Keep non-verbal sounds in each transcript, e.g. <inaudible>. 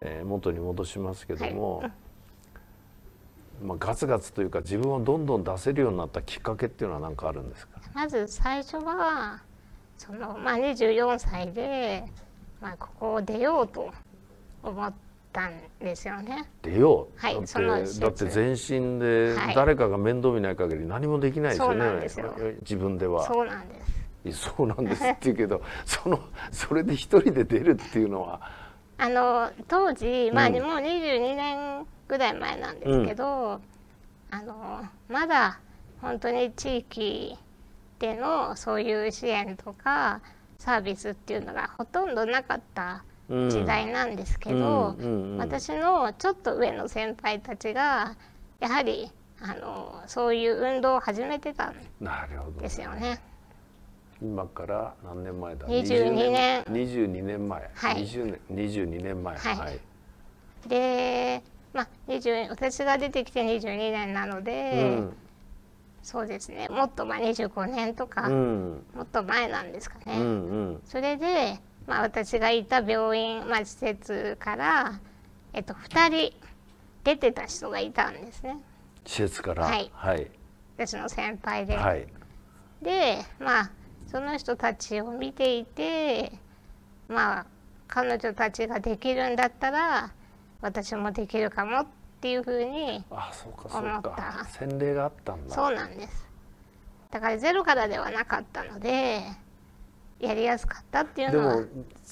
えー、元に戻しますけども、はい、まあ、ガツガツというか自分をどんどん出せるようになったきっかけっていうのは何かあるんですか？まず最初はその、まあ、24歳で、まあ、ここを出ようと思ったんですよね。出よう、はい、だってだって全身で誰かが面倒見ない限り何もできないですよね、はい、自分では。そうなんです。そうなんですって言うけどそのそれで一人で出るっていうのはあの当時、まあ、うん、もう22年ぐらい前なんですけど、うん、あのまだ本当に地域でのそういう支援とかサービスっていうのがほとんどなかった時代なんですけど、私のちょっと上の先輩たちがやはりあのそういう運動を始めてたんですよね。今から何年前だ？22年。22年。前、はい、20年。22年前。はい、はい、で、まあ、20私が出てきて22年なので、うん、そうですね。もっとまあ25年とか、うん、もっと前なんですかね、うんうん、それで、まあ、私がいた病院、まあ、施設から、えっと、2人出てた人がいたんですね。施設から。はい、はい、私の先輩で、はい、でまあその人たちを見ていてまあ彼女たちができるんだったら私もできるかもっていうふうに思った。洗礼があったんだ。そうなんです。だからゼロからではなかったのでやりやすかったっていうのはでも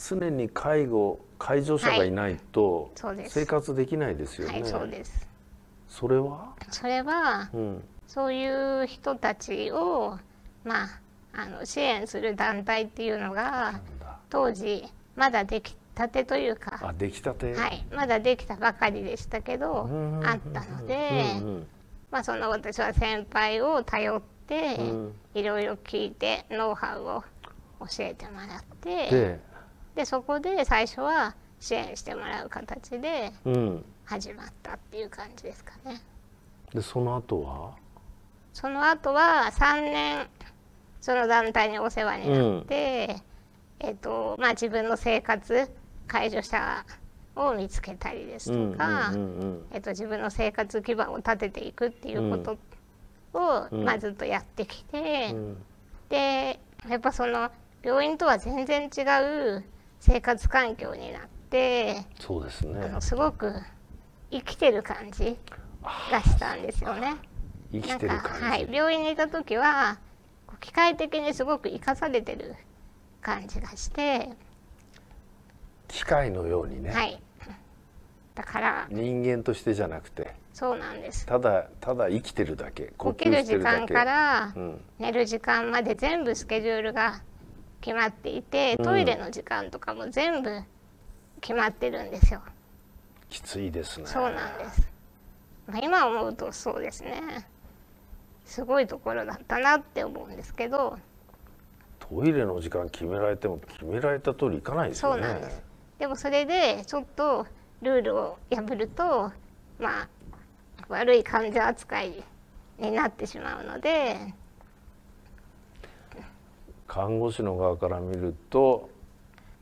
常に介護介助者がいないと生活できないですよね、はい、はい、そうです。それは？それは、うん、そういう人たちをまああの支援する団体っていうのが当時まだできたてというかあできたて、はい、まだできたばかりでしたけどあったので、まあ、その私は先輩を頼っていろいろ聞いてノウハウを教えてもらってで？そこで最初は支援してもらう形で始まったっていう感じですかね。でその後は？その後は3年その団体にお世話になって、うん、えっとまあ、自分の生活介助者を見つけたりですとか、えっと、自分の生活基盤を立てていくっていうことを、うん、まあ、ずっとやってきて、うん、でやっぱその病院とは全然違う生活環境になってそうですね。あのすごく生きてる感じがしたんですよね。生きてる感じ。はい、病院にいた時は機械的にすごく生かされてる感じがして。機械のようにね。はい。だから。人間としてじゃなくて。そうなんです。ただただ生きてるだけ起きる時間から寝る時間まで全部スケジュールが決まっていて、トイレの時間とかも全部決まってるんですよ、きついですね。そうなんです、まあ、今思うとそうですねすごいところだったなって思うんですけど。トイレの時間決められても決められた通りいかないですよね。そうなんです。でもそれでちょっとルールを破るとまあ悪い患者扱いになってしまうので。看護師の側から見ると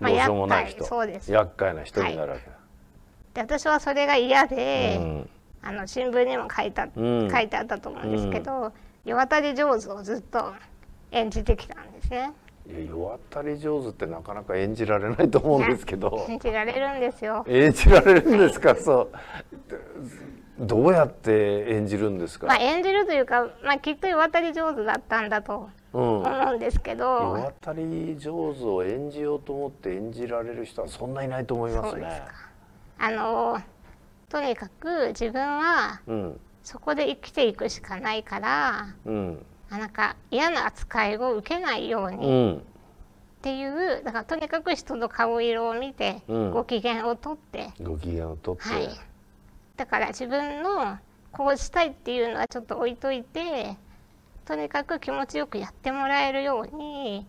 どうしようもない人、まあ、そうです。厄介な人になるわけだ、はい、で私はそれが嫌で、うんあの新聞にも書いた、うん、書いてあったと思うんですけど、うん、世渡り上手をずっと演じてきたんですね。いや世渡り上手ってなかなか演じられないと思うんですけど。演じられるんですよ。演じられるんですか？<laughs> そう。どうやって演じるんですか、まあ、演じるというか、まあ、きっと世渡り上手だったんだと思うんですけど、うん、世渡り上手を演じようと思って演じられる人はそんないないと思いますね。あのとにかく自分はそこで生きていくしかないから、うん、なんか嫌な扱いを受けないようにっていうだからとにかく人の顔色を見てご機嫌をとって、ご機嫌をとって、はい、だから自分のこうしたいっていうのはちょっと置いといてとにかく気持ちよくやってもらえるように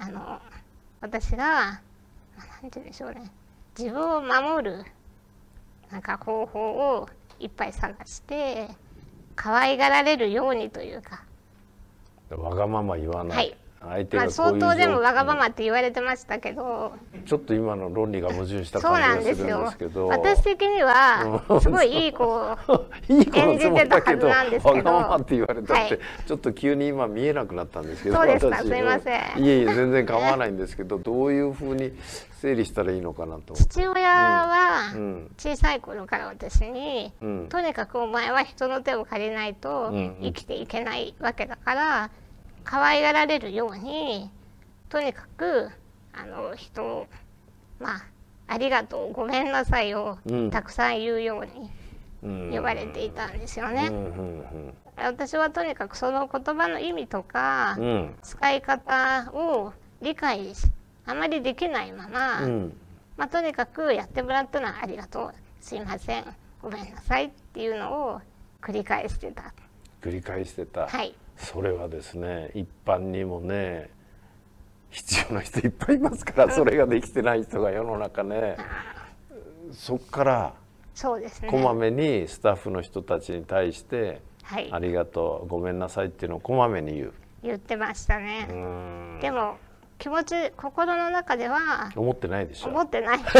あの私が何て言うんでしょうね。自分を守るなんか方法をいっぱい探して可愛がられるようにというか。わがまま言わない、はい、相手まあ、が相当でもわがままって言われてましたけど。ちょっと今の論理が矛盾した感じがするんんですけど。私的には <laughs> うんすごいいい子 <laughs> いい子のつもりだけど演じてたはずなんですけど。わがままって言われたって、はい。ちょっと急に今見えなくなったんですけどそうですか。私。すいません。いえいえ全然構わないんですけどどういうふうに整理したらいいのかなと。父親はうん。小さい頃から私に、うん。とにかくお前は人の手を借りないと生きていけないわけだから可愛がられるようにとにかくあの人をまあありがとうごめんなさいをうん。たくさん言うようにうん。言われていたんですよね。私はとにかくその言葉の意味とか使い方を理解しあまりできないまま、うん。まあ、とにかくやってもらったのはありがとうすいませんごめんなさいっていうのを繰り返してた。繰り返してた、はいそれはですね一般にもね必要な人いっぱいいますからそれができてない人が世の中ねそっからそうですね。こまめにスタッフの人たちに対してはい「ありがとうごめんなさい」っていうのをこまめに言う。言ってましたね。う、ん。でも気持ち心の中では思ってないでしょ。思ってない。<laughs>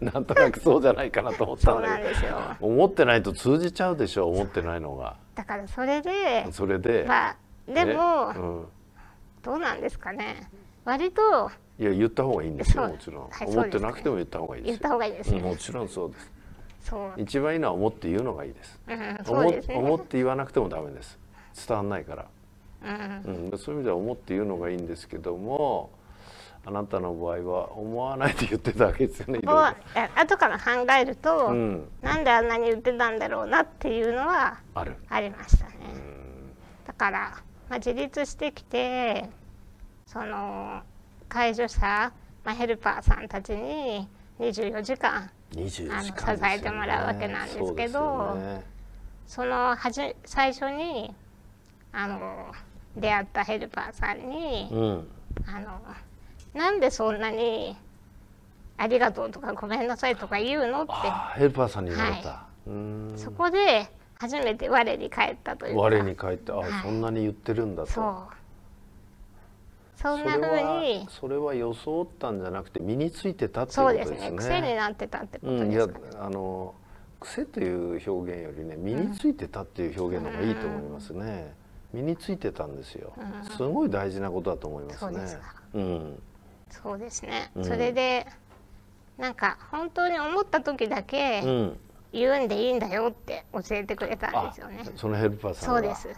なんとなくそうじゃないかなと思ったんだけなんですよ。ど思ってないと通じちゃうでしょ思ってないのが。だからそれでそれで、まあでねも、うん、どうなんですかね。割といや言った方がいいんですよもちろん、はい思ってなくても言った方がいいですよ。言った方がいいですね、うんもちろんそうです。そう、一番いいのは思って言うのがいいです。うん、うですね。思って言わなくてもダメです。伝わんないから、うん。うん、そういう意味では思って言うのがいいんですけどもあなたの場合は思わないで言ってたわけですよねいろいろ。をあ後から考えると、うん。なんであんなに言ってたんだろうなっていうのはありましたね。だから、まあ、自立してきてその介助者、まあ、ヘルパーさんたちに24時間20あの時間支えてもらうわけなんですけどそすよね。そのはじ最初にあの出会ったヘルパーさんに、うん。あのなんでそんなにありがとうとかごめんなさいとか言うの？って。ヘルパーさんに言われた、はうーん。そこで初めて我に返ったというか。我に返ってあ、はい。そんなに言ってるんだと。そう。そんなそれ風はにそれは装ったんじゃなくて身についてたっていうそうですことですね。ね癖になってたってことです。かね、あの癖という表現よりね身についてたっていう表現の方がいいと思いますね、身についてたんですよ、すごい大事なことだと思いますね。そうん。そうですね、うん。それでなんか本当に思った時だけうん。言うんでいいんだよって教えてくれたんあですよね、そのヘルパーさんが。そうです。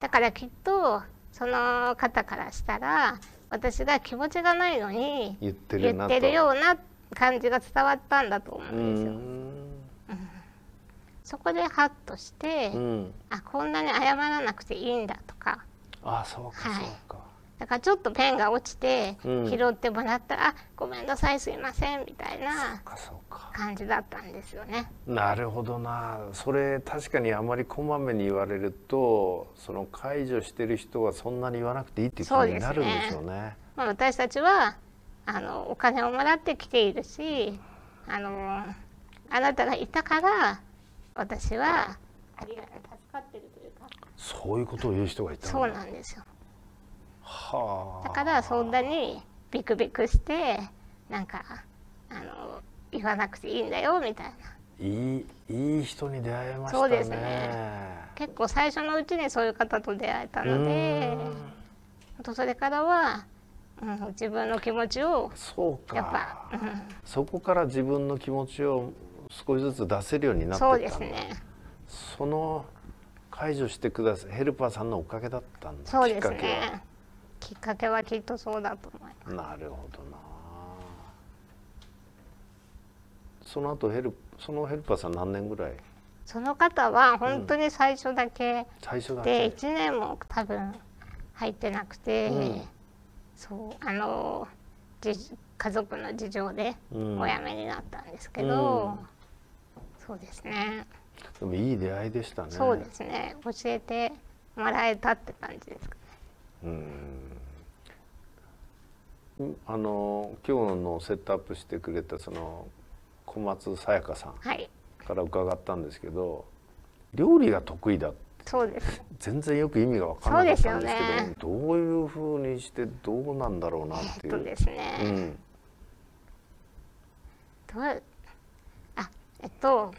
だからきっとその方からしたら私が気持ちがないのに言ってるような感じが伝わったんだと思ううんですよ、んそこでハッとして、うん。あこんなに謝らなくていいんだとか。あそうかはいそうか、だからちょっとペンが落ちてうん。拾ってもらったら「あごめんなさいすいません」みたいなそうかそうか。感じだったんですよね。なるほどな。それ確かにあまりこまめに言われるとその解除してる人はそんなに言わなくていいっていう気そうですね。になるんですよね。まあ、私たちはあのお金をもらってきているしあのあなたがいたから私はありが助かってるというか。そういうことを言う人がいたそうなんですよ。はあ。だからそんなにビクビクしてなんかあの言わなくていいんだよみたいな。いいいい人に出会えましたね。そうですね。結構最初のうちにそういう方と出会えたのであとそれからは、うん、自分の気持ちをそうやっかぱ、。うん、そこから自分の気持ちを少しずつ出せるようになってたんだですね。その解除してくださいヘルパーさんのおかげだったんだ。そうですね。きっかけは。きっとそうだと思います。なるほどな。その後ヘルそのヘルパーさん何年ぐらい？その方は本当に最初だけ。最初だでけ1年も多分入ってなくて、うん。そうあのじ家族の事情でうん。お辞めになったんですけど、そうですね。でもいい出会いでしたね。そうですね。教えてもらえたって感じですかね。うん。あの今日のセットアップしてくれたその小松さやかさんはい。から伺ったんですけど料理が得意だって。そうです。全然よく意味が分からなかったんですけどね。どういうふうにしてどうなんだろうなっていう。そうですね、うん。どうあえっと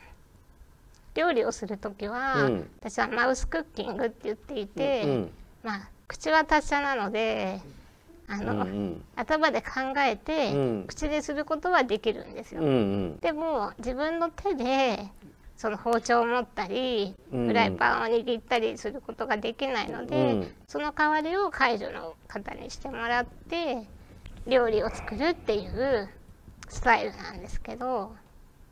料理をする時は、うん。私はマウスクッキングって言っていて、うんまあ口は達者なのであうんの、うん。頭で考えて、うん。口にすることはできるんですよ。うんうん。でも自分の手でその包丁を持ったりうん。フライパンを握ったりすることができないので、うん。その代わりを介助の方にしてもらって料理を作るっていうスタイルなんですけど、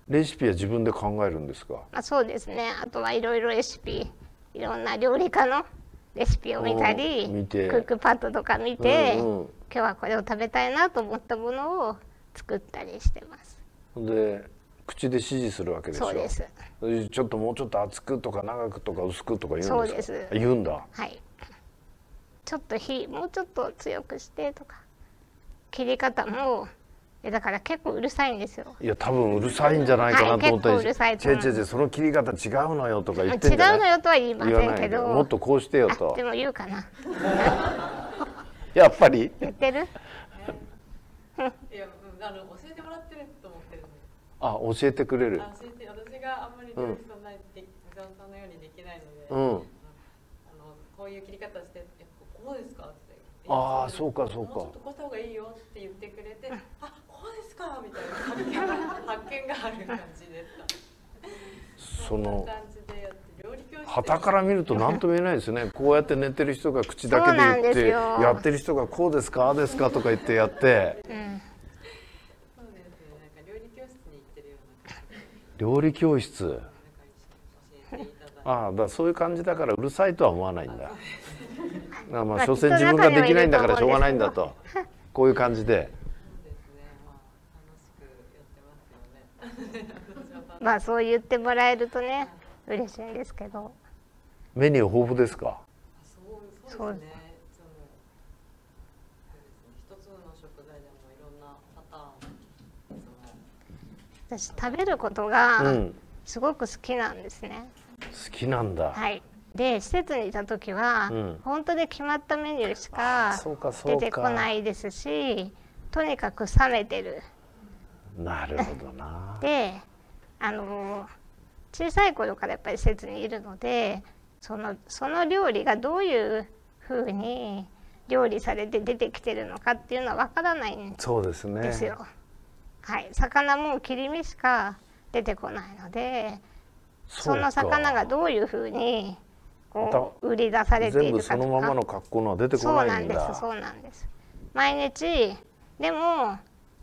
レシピは自分で考えるんですか？まあ、そうですね。あとはいろいろレシピいろんな料理家のレシピを見たりクックパッドとか見て、うんうん。今日はこれを食べたいなと思ったものを作ったりしてます。で口で指示するわけでしょそうです。ちょっともうちょっと厚くとか長くとか薄くとか言うんですか？そうです。あ言うんだ。はい。ちょっと火もうちょっと強くしてとか切り方もえだから結構うるさいんですよ。いや多分うるさいんじゃないかなと思ったり、はい結構うるさいと違う思う違う違うその切り方違うのよとか言違うってんじゃない？のよとは言いま言わないでせんけど。もっとこうしてよあとでも言うかな。やっぱり言ってる？いや、うん、あの教えてもらってると思ってる。あ教えてくれるあ教えて私があんまり料理そんなにでき水野さんのようにできないので、うんあのこういう切り方してえこうですか？って。あーいやそうかそうかもうちょっとこうした方がいいよって言ってくれて、ですか？みたいな発見がある感じでした。そのんな感じでやって料理教室で。旗から見ると何とも言えないですね。こうやって寝てる人が口だけで言ってやってる人がこうですかああですかとか言ってやって。うん。料理教室。ああだそういう感じだからうるさいとは思わないんだ。あ <laughs> ままああ所詮自分ができないんだからしょうがないんだと。こういう感じでそうですね。まあ楽しくやって <laughs> まあそう言ってもらえるとね嬉しいんですけど。メニュー豊富ですか？そうそうですね。そのそうですね。一つの食材でもいろんなパターンその私食べることうがんすごく好きなんですね。好きなんだ、はい。で施設にいた時は、うん本当で決まったメニューしか出てこないですしとにかく冷めてる。なるほどな。であの小さい頃からやっぱり施設にいるのでそのその料理がどういうふうに料理されて出てきてるのかっていうのはわからないんそうですね。ですよ。はい、魚も切り身しか出てこないのでその魚がどういうふうにこう売り出されてい全部るかとか。そのままの格好のは出てこそうなんんないだです。そうなんです。毎日でも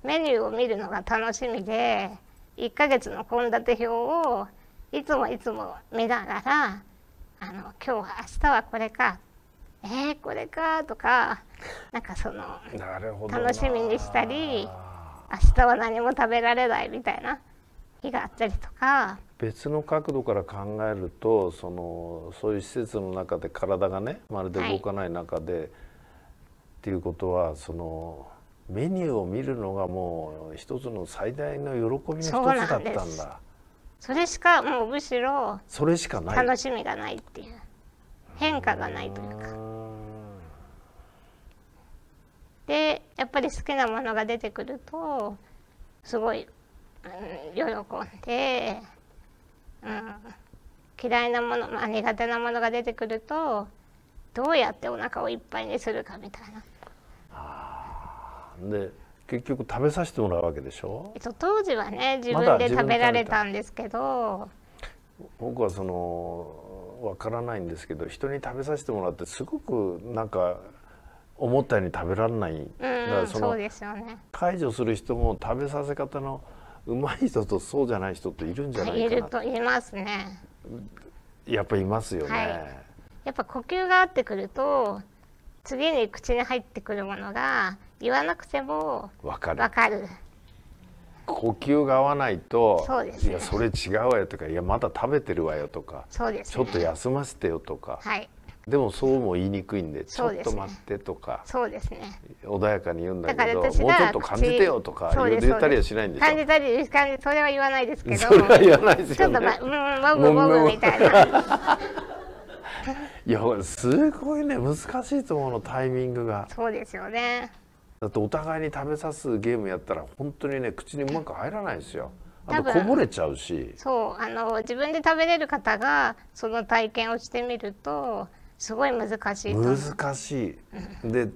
メニューを見るのが楽しみで1ヶ月の献立表をいつもいつも見ながらあの今日は明日はこれかえー、これかとかなんかその楽しみにしたり明日は何も食べられないみたいな日があったりとか。別の角度から考えるとそのそういう施設の中で体がねまるで動かない中で、っていうことはそのメニューを見るのがもう一つの最大の喜びの一つだったんだ。それしかもうむしろそれしかない楽しみがないっていう。変化がないというか。でやっぱり好きなものが出てくるとすごい、うん、喜んで、うん、嫌いなもの、まあ、苦手なものが出てくるとどうやってお腹をいっぱいにするかみたいな。で結局食べさせてもらうわけでしょ？えっと、当時はね自分で食べられたたんですけど。僕はそのわからないんですけど人に食べさせてもらってすごくなんか思ったように食べられない、うんだからそのそうですよね。解除する人も食べさせ方のうまい人とそうじゃない人っているんじゃないいるかなといますね。やっぱいますよね、はい。やっぱ呼吸が合ってくると次に口に入ってくるものが言わなくてもわかるわかる。呼吸が合わないとそうですねいやそれ違うわよとかいやまだ食べてるわよとかそうです、ね。ちょっと休ませてよとか、はい、でもそうも言いにくいんでちょっと待ってとかそうですね。穏やかに言うんだけどもうちょっと感じてよとか言ったりはしないんでしょ？感じたり感じそれは言わないですけど。それは言わないですちょっとよねまうんもぐもぐみたいな。いやすごいね難しいと思うのタイミングがそうですよねだってお互いに食べさすゲームやったら本当にね口にうまく入らないですよ。あとこぼれちゃうし。そうあの自分で食べれる方がその体験をしてみるとすごい難しい難しい。で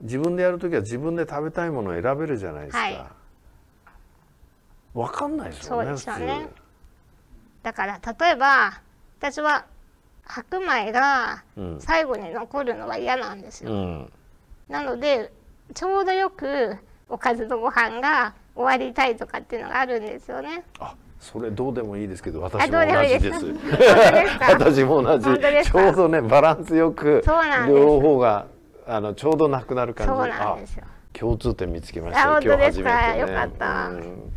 自分でやる時は自分で食べたいものを選べるじゃないですか、はい。わかんないですよねそうですよね。だから例えば私は白米がうん。最後に残るのは嫌なんですよ、うん。なのでちょうどよくおかずとご飯が終わりたいとかっていうのがあるんですよね。あそれどうでもいいですけど私ども同うでもいいでじです。<laughs> 私も同じ。ちか？ょうどねバランスよく両方があのちょうどなくなる感じ。そうなんですよ。あ共通点見つけましたよあ本当ですか今日初めてね。よかった。うん。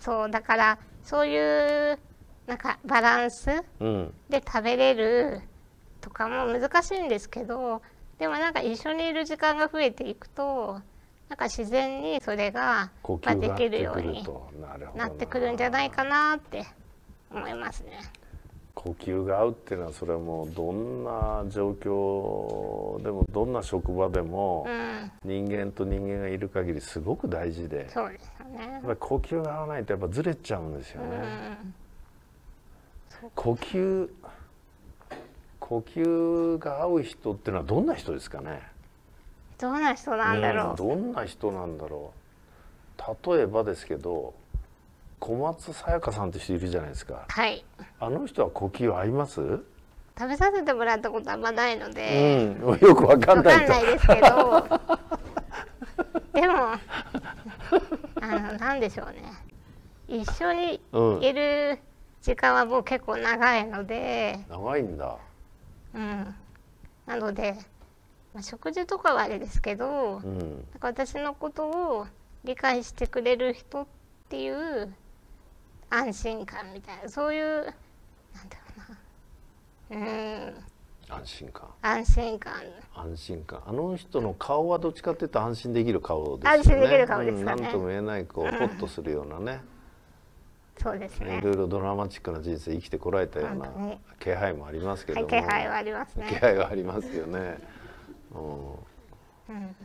そうだからそういうなんかバランスうん。で食べれるとかも難しいんですけどでもなんか一緒にいる時間が増えていくとなんか自然にそれが、呼まあ、でき吸が合ってるようになってくるんじゃないかなって思いますね。呼吸が合うっていうのはそれはもうどんな状況でもどんな職場でもうん、人間と人間がいる限りすごく大事でそうですよねやっ。ぱり呼吸が合わないとやっぱずれちゃうんですようね。ん、呼吸呼吸が合う人っていうのはどんな人ですかね？どんな人なんだろう。どんな人なんだろう。例えばですけど小松さやかさんって人いるじゃないですか。はい。あの人は呼吸合います、食べさせてもらったことあんまないので、うん、よくわかんわないと。かんないですけど、<laughs> でもあのなんでしょうね。一緒にうん。いる時間はもう結構長いので、長いんだうん、なので、まあ、食事とかはあれですけど、うん。なんか私のことを理解してくれる人っていう安心感みたいなそういうなんだろうな。うん。安心感。安心感。安心感。あの人の顔はどっちかっていうと安心できる顔ですよね。安心できる顔ですかね。うん、なんとも言えないこうホッとするようなね、そうですね。いろいろドラマチックな人生生きてこられたような気配もありますけども、はい気配はあります気ね、配はありますよね、うんうん、